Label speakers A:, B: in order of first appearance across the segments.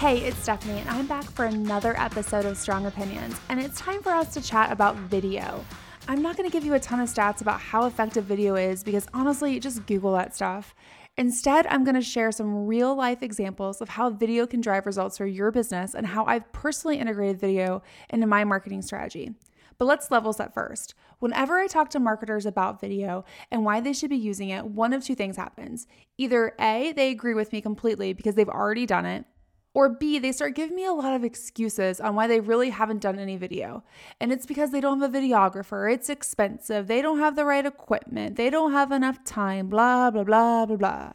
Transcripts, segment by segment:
A: Hey, it's Stephanie, and I'm back for another episode of Strong Opinions, and it's time for us to chat about video. I'm not going to give you a ton of stats about how effective video is because honestly, just Google that stuff. Instead, I'm going to share some real life examples of how video can drive results for your business and how I've personally integrated video into my marketing strategy. But let's level set first. Whenever I talk to marketers about video and why they should be using it, one of two things happens. Either A, they agree with me completely because they've already done it, or B, they start giving me a lot of excuses on why they really haven't done any video. And it's because they don't have a videographer, it's expensive, they don't have the right equipment, they don't have enough time, blah, blah, blah, blah, blah.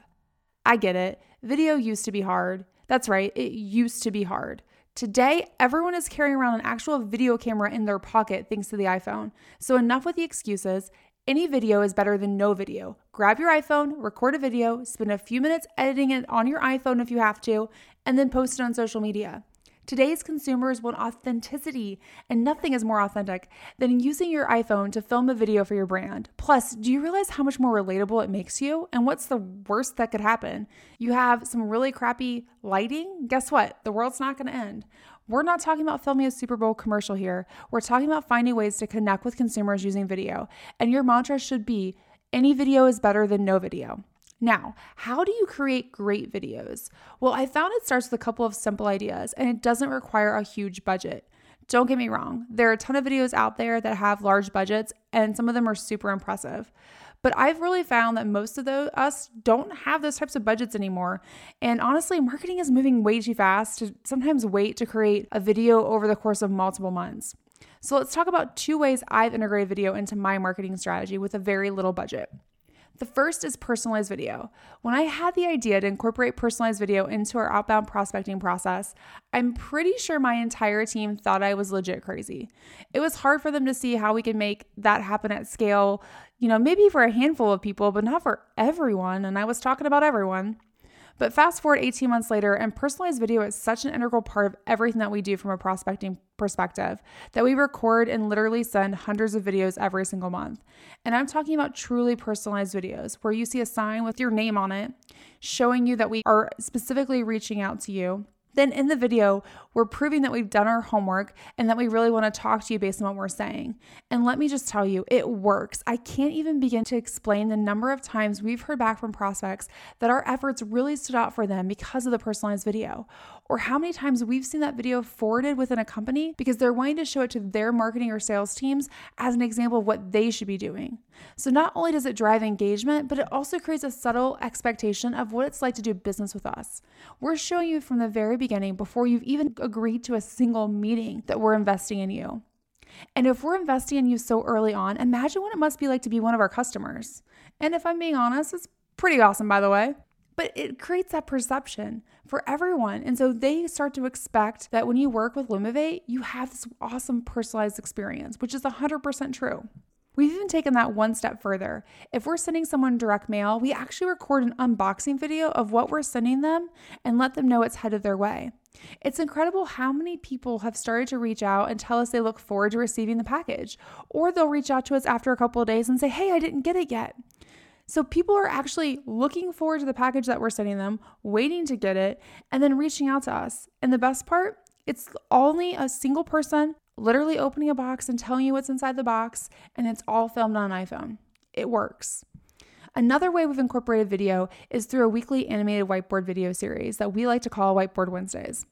A: I get it. Video used to be hard. That's right, it used to be hard. Today, everyone is carrying around an actual video camera in their pocket thanks to the iPhone. So, enough with the excuses. Any video is better than no video. Grab your iPhone, record a video, spend a few minutes editing it on your iPhone if you have to, and then post it on social media. Today's consumers want authenticity, and nothing is more authentic than using your iPhone to film a video for your brand. Plus, do you realize how much more relatable it makes you? And what's the worst that could happen? You have some really crappy lighting? Guess what? The world's not going to end. We're not talking about filming a Super Bowl commercial here. We're talking about finding ways to connect with consumers using video. And your mantra should be any video is better than no video. Now, how do you create great videos? Well, I found it starts with a couple of simple ideas and it doesn't require a huge budget. Don't get me wrong, there are a ton of videos out there that have large budgets and some of them are super impressive. But I've really found that most of those, us don't have those types of budgets anymore. And honestly, marketing is moving way too fast to sometimes wait to create a video over the course of multiple months. So let's talk about two ways I've integrated video into my marketing strategy with a very little budget. The first is personalized video. When I had the idea to incorporate personalized video into our outbound prospecting process, I'm pretty sure my entire team thought I was legit crazy. It was hard for them to see how we could make that happen at scale you know, maybe for a handful of people, but not for everyone. And I was talking about everyone. But fast forward 18 months later, and personalized video is such an integral part of everything that we do from a prospecting perspective that we record and literally send hundreds of videos every single month. And I'm talking about truly personalized videos where you see a sign with your name on it showing you that we are specifically reaching out to you then in the video, we're proving that we've done our homework and that we really want to talk to you based on what we're saying. And let me just tell you, it works. I can't even begin to explain the number of times we've heard back from prospects that our efforts really stood out for them because of the personalized video, or how many times we've seen that video forwarded within a company because they're wanting to show it to their marketing or sales teams as an example of what they should be doing. So not only does it drive engagement, but it also creates a subtle expectation of what it's like to do business with us. We're showing you from the very beginning, before you've even agreed to a single meeting, that we're investing in you. And if we're investing in you so early on, imagine what it must be like to be one of our customers. And if I'm being honest, it's pretty awesome, by the way. But it creates that perception for everyone. And so they start to expect that when you work with Lumavate, you have this awesome personalized experience, which is 100% true. We've even taken that one step further. If we're sending someone direct mail, we actually record an unboxing video of what we're sending them and let them know it's headed their way. It's incredible how many people have started to reach out and tell us they look forward to receiving the package, or they'll reach out to us after a couple of days and say, Hey, I didn't get it yet. So people are actually looking forward to the package that we're sending them, waiting to get it, and then reaching out to us. And the best part, it's only a single person literally opening a box and telling you what's inside the box, and it's all filmed on iPhone. It works. Another way we've incorporated video is through a weekly animated whiteboard video series that we like to call Whiteboard Wednesdays.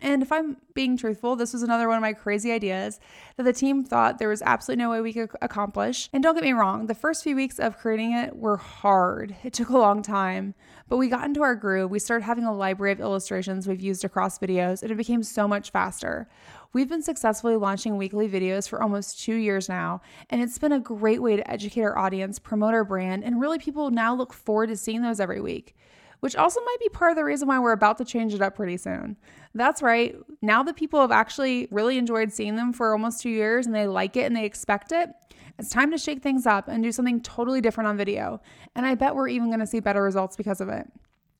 A: And if I'm being truthful, this was another one of my crazy ideas that the team thought there was absolutely no way we could accomplish. And don't get me wrong, the first few weeks of creating it were hard. It took a long time, but we got into our groove. We started having a library of illustrations we've used across videos, and it became so much faster. We've been successfully launching weekly videos for almost two years now, and it's been a great way to educate our audience, promote our brand, and really people now look forward to seeing those every week which also might be part of the reason why we're about to change it up pretty soon. That's right. Now that people have actually really enjoyed seeing them for almost two years and they like it and they expect it, it's time to shake things up and do something totally different on video. And I bet we're even going to see better results because of it.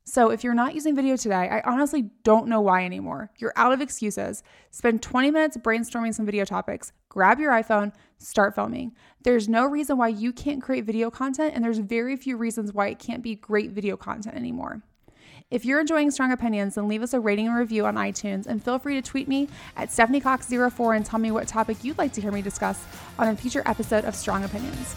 A: So, if you're not using video today, I honestly don't know why anymore. You're out of excuses. Spend 20 minutes brainstorming some video topics. Grab your iPhone, start filming. There's no reason why you can't create video content, and there's very few reasons why it can't be great video content anymore. If you're enjoying Strong Opinions, then leave us a rating and review on iTunes and feel free to tweet me at StephanieCox04 and tell me what topic you'd like to hear me discuss on a future episode of Strong Opinions.